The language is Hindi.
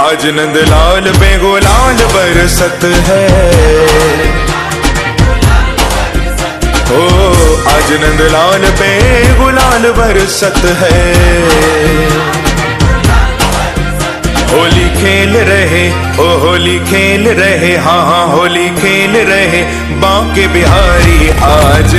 आज नंदलाल पे गुलाल बरसत है। ओ, आज नंदलाल पे गुलाल बरसत है। होली खेल रहे, ओ, होली खेल रहे हाँ हाँ होली खेल रहे, बांके बिहारी आज